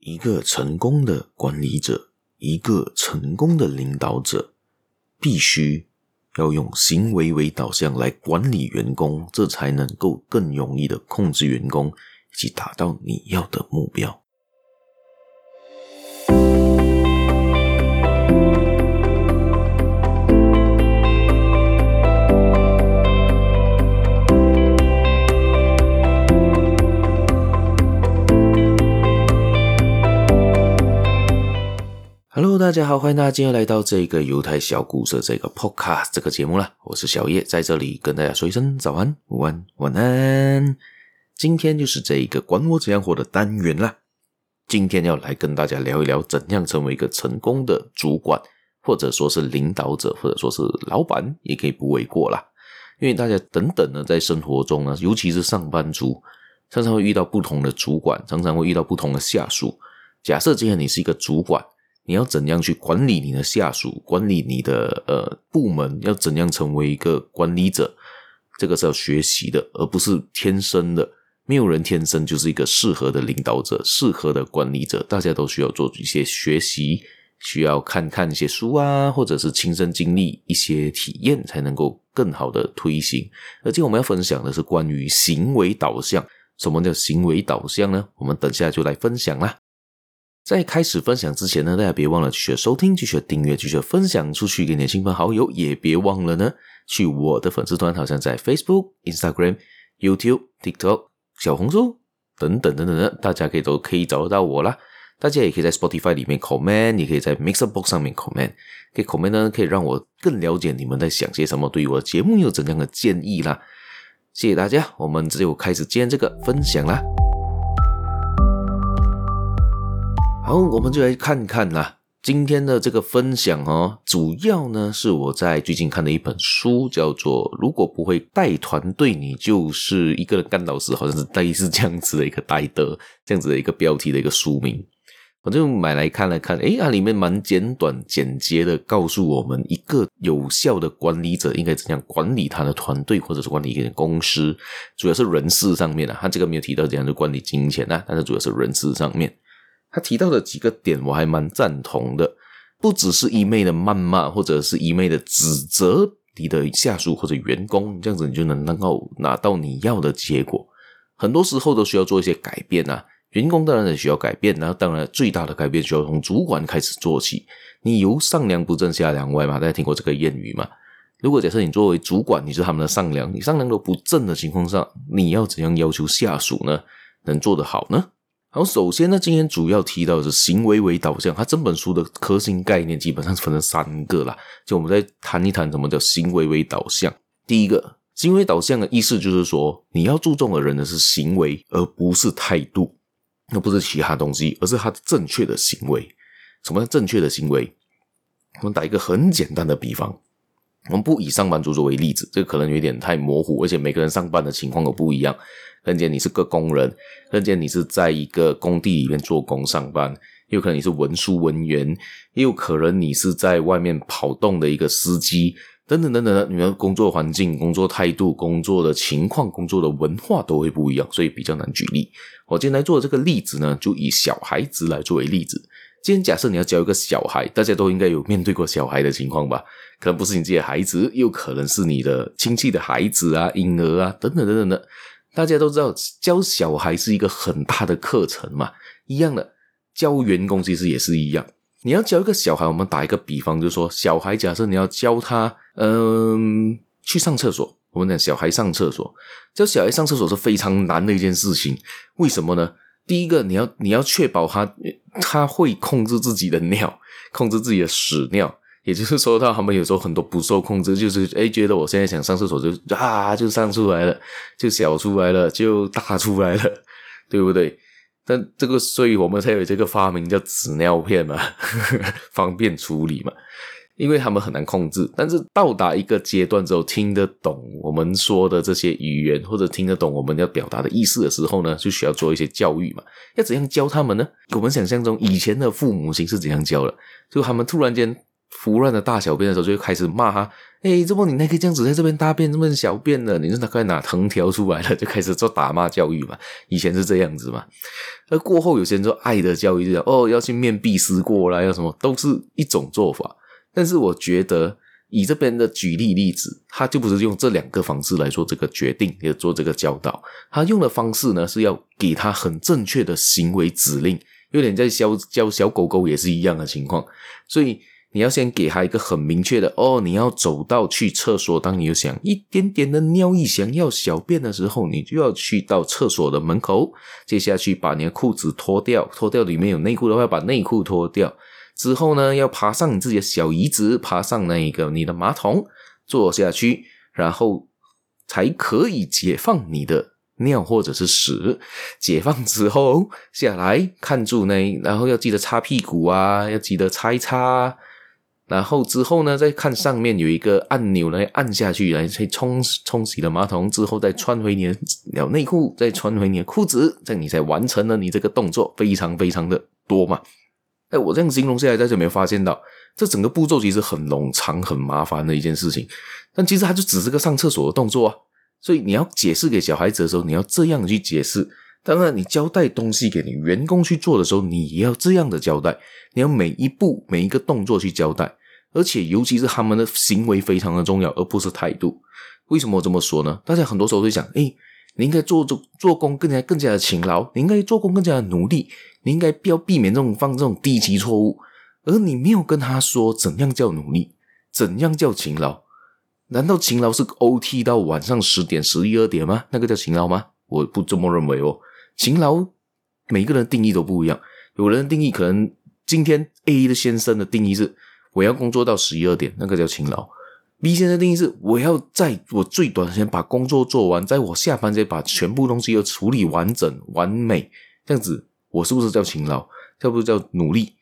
一个成功的管理者，一个成功的领导者，必须要用行为为导向来管理员工，这才能够更容易的控制员工，以及达到你要的目标。大家好，欢迎大家今天来到这个犹太小故事这个 Podcast 这个节目啦。我是小叶，在这里跟大家说一声早安、午安、晚安。今天就是这一个管我怎样活的单元啦。今天要来跟大家聊一聊，怎样成为一个成功的主管，或者说是领导者，或者说是老板，也可以不为过啦。因为大家等等呢，在生活中呢，尤其是上班族，常常会遇到不同的主管，常常会遇到不同的下属。假设今天你是一个主管。你要怎样去管理你的下属，管理你的呃部门？要怎样成为一个管理者？这个是要学习的，而不是天生的。没有人天生就是一个适合的领导者，适合的管理者。大家都需要做一些学习，需要看看一些书啊，或者是亲身经历一些体验，才能够更好的推行。而且我们要分享的是关于行为导向。什么叫行为导向呢？我们等下就来分享啦。在开始分享之前呢，大家别忘了继续收听、继续订阅、继续分享出去给你的亲朋好友，也别忘了呢，去我的粉丝团，好像在 Facebook、Instagram、YouTube、TikTok、小红书等等等等的，大家可以都可以找得到我啦。大家也可以在 Spotify 里面 comment，也可以在 Mixerbox 上面 comment，可以 comment 呢，可以让我更了解你们在想些什么，对于我的节目有怎样的建议啦。谢谢大家，我们就开始今天这个分享啦。好，我们就来看看啦。今天的这个分享哦，主要呢是我在最近看的一本书，叫做《如果不会带团队，你就是一个人干老师》，好像是类似这样子的一个带的这样子的一个标题的一个书名。我就买来看了看，诶，它里面蛮简短简洁的，告诉我们一个有效的管理者应该怎样管理他的团队，或者是管理一个公司，主要是人事上面啊。他这个没有提到怎样去管理金钱啊，但是主要是人事上面。他提到的几个点我还蛮赞同的，不只是一昧的谩骂，或者是一昧的指责你的下属或者员工，这样子你就能能够拿到你要的结果。很多时候都需要做一些改变啊，员工当然也需要改变，然后当然最大的改变需要从主管开始做起。你由上梁不正下梁歪嘛，大家听过这个谚语嘛？如果假设你作为主管，你是他们的上梁，你上梁都不正的情况下，你要怎样要求下属呢？能做得好呢？好，首先呢，今天主要提到的是行为为导向。它整本书的核心概念基本上是分成三个啦，就我们再谈一谈什么叫行为为导向。第一个，行为导向的意思就是说，你要注重的人的是行为，而不是态度，那不是其他东西，而是他正确的行为。什么叫正确的行为？我们打一个很简单的比方。我们不以上班族作为例子，这个可能有点太模糊，而且每个人上班的情况都不一样。看见你是个工人，看见你是在一个工地里面做工上班，有可能你是文书文员，也有可能你是在外面跑动的一个司机，等等等等的。你们工作环境、工作态度、工作的情况、工作的文化都会不一样，所以比较难举例。我今天来做的这个例子呢，就以小孩子来作为例子。今天假设你要教一个小孩，大家都应该有面对过小孩的情况吧？可能不是你自己的孩子，又可能是你的亲戚的孩子啊、婴儿啊等等等等的。大家都知道，教小孩是一个很大的课程嘛。一样的，教员工其实也是一样。你要教一个小孩，我们打一个比方，就是说，小孩假设你要教他，嗯，去上厕所。我们讲小孩上厕所，教小孩上厕所是非常难的一件事情。为什么呢？第一个，你要你要确保他他会控制自己的尿，控制自己的屎尿，也就是说，到他们有时候很多不受控制，就是诶觉得我现在想上厕所就啊就上出来了，就小出来了，就大出来了，对不对？但这个，所以我们才有这个发明叫纸尿片嘛，方便处理嘛。因为他们很难控制，但是到达一个阶段之后，听得懂我们说的这些语言，或者听得懂我们要表达的意思的时候呢，就需要做一些教育嘛。要怎样教他们呢？我们想象中以前的父母亲是怎样教的？就他们突然间胡乱的大小便的时候，就会开始骂他。哎，怎么你那个这样子在这边大便，这边小便了？你是大概拿藤条出来了，就开始做打骂教育嘛？以前是这样子嘛？而过后有些人说爱的教育，就哦，要去面壁思过啦，要什么，都是一种做法。但是我觉得以这边的举例例子，他就不是用这两个方式来做这个决定，也做这个教导。他用的方式呢，是要给他很正确的行为指令。有点在教教小狗狗也是一样的情况，所以你要先给他一个很明确的哦，你要走到去厕所，当你有想一点点的尿意，想要小便的时候，你就要去到厕所的门口，接下去把你的裤子脱掉，脱掉里面有内裤的话，把内裤脱掉之后呢，要爬上你自己的小椅子，爬上那一个你的马桶，坐下去，然后才可以解放你的。尿或者是屎，解放之后下来看住那，然后要记得擦屁股啊，要记得擦一擦，然后之后呢，再看上面有一个按钮来按下去，来去冲冲洗了马桶之后，再穿回你的内裤，再穿回你的裤子，这样你才完成了你这个动作，非常非常的多嘛。哎，我这样形容下来，大家有没有发现到，这整个步骤其实很冗长、很麻烦的一件事情，但其实它就只是个上厕所的动作啊。所以你要解释给小孩子的时候，你要这样去解释。当然，你交代东西给你员工去做的时候，你也要这样的交代。你要每一步每一个动作去交代，而且尤其是他们的行为非常的重要，而不是态度。为什么这么说呢？大家很多时候会想，诶，你应该做做做工更加更加的勤劳，你应该做工更加的努力，你应该不要避免这种犯这种低级错误，而你没有跟他说怎样叫努力，怎样叫勤劳。难道勤劳是 OT 到晚上十点、十一二点吗？那个叫勤劳吗？我不这么认为哦。勤劳每个人定义都不一样，有人的定义可能今天 A 的先生的定义是我要工作到十一二点，那个叫勤劳；B 先生定义是我要在我最短时间把工作做完，在我下班前把全部东西要处理完整完美，这样子我是不是叫勤劳？叫不是叫努力？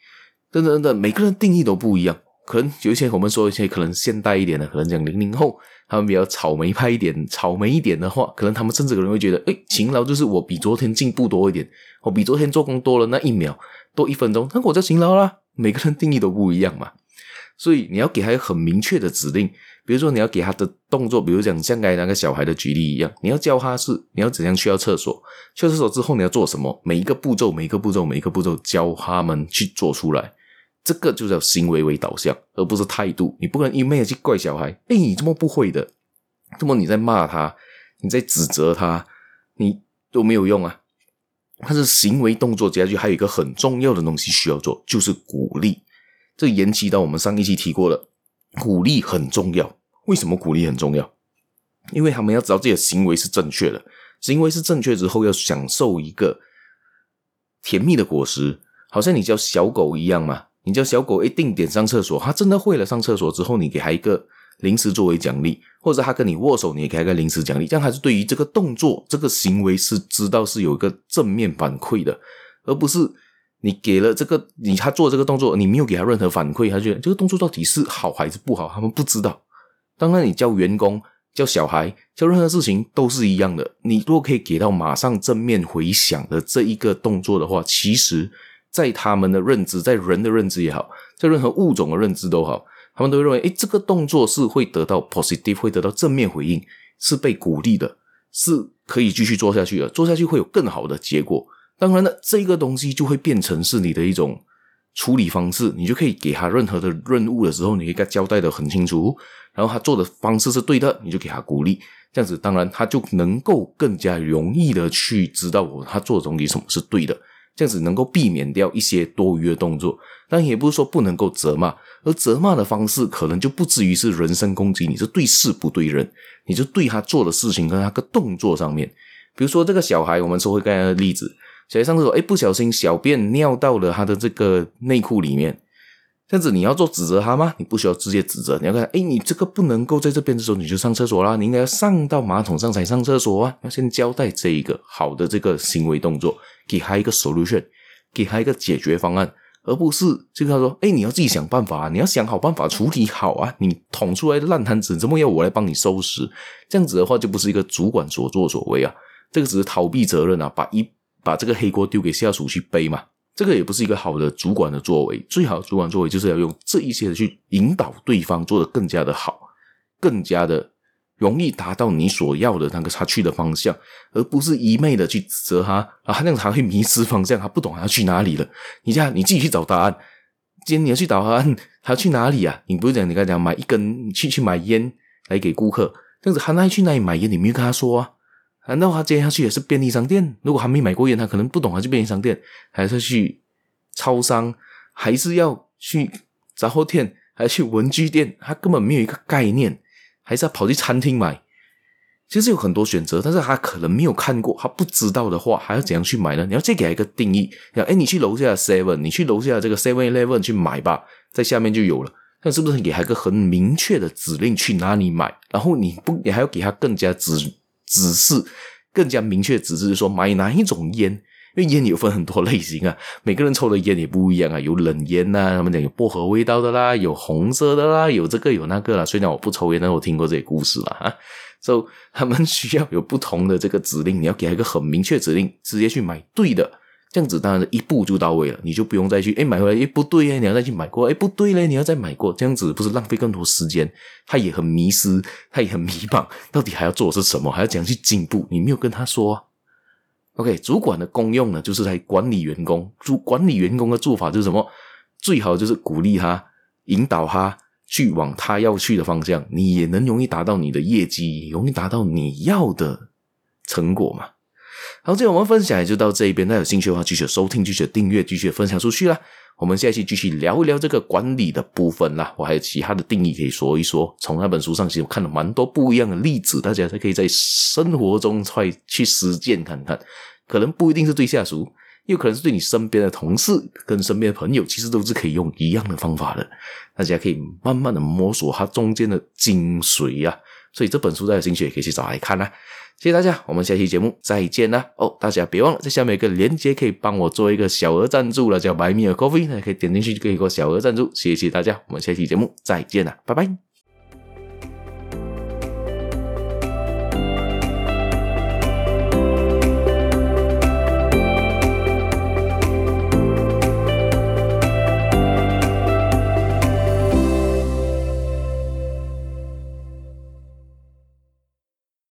等等等等，每个人定义都不一样。可能有一些我们说一些可能现代一点的，可能讲零零后，他们比较草莓派一点，草莓一点的话，可能他们甚至可能会觉得，诶，勤劳就是我比昨天进步多一点，我比昨天做工多了那一秒，多一分钟，那我叫勤劳啦。每个人定义都不一样嘛，所以你要给他一个很明确的指令，比如说你要给他的动作，比如讲像刚才那个小孩的举例一样，你要教他是你要怎样去到厕所，去厕所之后你要做什么，每一个步骤，每一个步骤，每一个步骤教他们去做出来。这个就叫行为为导向，而不是态度。你不能一昧的去怪小孩，哎，你这么不会的，这么你在骂他，你在指责他，你都没有用啊。他是行为动作接下去还有一个很重要的东西需要做，就是鼓励。这延期到我们上一期提过了，鼓励很重要。为什么鼓励很重要？因为他们要知道自己的行为是正确的，行为是正确之后要享受一个甜蜜的果实，好像你教小狗一样嘛。你叫小狗一定点上厕所，它真的会了。上厕所之后，你给它一个零食作为奖励，或者它跟你握手，你也给它个零食奖励，这样还是对于这个动作、这个行为是知道是有一个正面反馈的，而不是你给了这个你他做这个动作，你没有给他任何反馈，他觉得这个动作到底是好还是不好，他们不知道。当然，你教员工、教小孩、教任何事情都是一样的。你如果可以给到马上正面回响的这一个动作的话，其实。在他们的认知，在人的认知也好，在任何物种的认知都好，他们都会认为，诶，这个动作是会得到 positive，会得到正面回应，是被鼓励的，是可以继续做下去的，做下去会有更好的结果。当然了，这个东西就会变成是你的一种处理方式，你就可以给他任何的任务的时候，你可以给他交代的很清楚，然后他做的方式是对的，你就给他鼓励，这样子，当然他就能够更加容易的去知道我他做的东西什么是对的。这样子能够避免掉一些多余的动作，但也不是说不能够责骂，而责骂的方式可能就不至于是人身攻击，你是对事不对人，你就对他做的事情跟他个动作上面，比如说这个小孩，我们说回刚才的例子，小孩上厕所，诶，不小心小便尿到了他的这个内裤里面。这样子你要做指责他吗？你不需要直接指责，你要看，诶，你这个不能够在这边的时候你就上厕所啦，你应该要上到马桶上才上厕所啊。要先交代这一个好的这个行为动作，给他一个 solution，给他一个解决方案，而不是就跟他说，诶，你要自己想办法啊，你要想好办法处理好啊。你捅出来的烂摊子，怎么要我来帮你收拾？这样子的话就不是一个主管所作所为啊，这个只是逃避责任啊，把一把这个黑锅丢给下属去背嘛。这个也不是一个好的主管的作为。最好的主管作为就是要用这一些的去引导对方做得更加的好，更加的容易达到你所要的那个他去的方向，而不是一昧的去指责他啊，那样他会迷失方向，他不懂他要去哪里了。你这样你自己去找答案。今天你要去找答案，他要去哪里啊？你不是讲你刚才讲买一根去去买烟来给顾客，这样子他那去哪里买烟？你没有跟他说啊？难道他接下去也是便利商店？如果还没买过烟，他可能不懂，他去便利商店，还是去超商，还是要去杂货店，还是去文具店？他根本没有一个概念，还是要跑去餐厅买？其实有很多选择，但是他可能没有看过，他不知道的话，还要怎样去买呢？你要再给他一个定义，要哎，你去楼下 Seven，你去楼下这个 Seven Eleven 去买吧，在下面就有了。那是不是给他一个很明确的指令去哪里买？然后你不，你还要给他更加指指示，更加明确的指示，是说买哪一种烟？因为烟有分很多类型啊，每个人抽的烟也不一样啊，有冷烟呐、啊，他们讲有薄荷味道的啦，有红色的啦，有这个有那个啦。虽然我不抽烟，但我听过这些故事了啊。就他们需要有不同的这个指令，你要给他一个很明确指令，直接去买对的，这样子当然一步就到位了，你就不用再去诶买回来诶不对诶你要再去买过诶不对嘞，你要再买过，这样子不是浪费更多时间？他也很迷失，他也很迷茫，到底还要做的是什么？还要怎样去进步？你没有跟他说啊。OK，主管的功用呢，就是来管理员工。主管理员工的做法就是什么？最好就是鼓励他，引导他。去往他要去的方向，你也能容易达到你的业绩，容易达到你要的成果嘛。好，今天我们分享也就到这一边，那有兴趣的话，继续收听，继续订阅，继续分享出去啦。我们下一期继续聊一聊这个管理的部分啦。我还有其他的定义可以说一说。从那本书上，其实我看了蛮多不一样的例子，大家才可以在生活中快去实践看看。可能不一定是对下属。有可能是对你身边的同事跟身边的朋友，其实都是可以用一样的方法的。大家可以慢慢的摸索它中间的精髓、啊。所以这本书大家有兴趣也可以去找来看啦、啊。谢谢大家，我们下期节目再见啦。哦，大家别忘了在下面有一个链接，可以帮我做一个小额赞助了，叫 Buy Me a Coffee，那可以点进去就可以给我小额赞助。谢谢大家，我们下期节目再见啦，拜拜。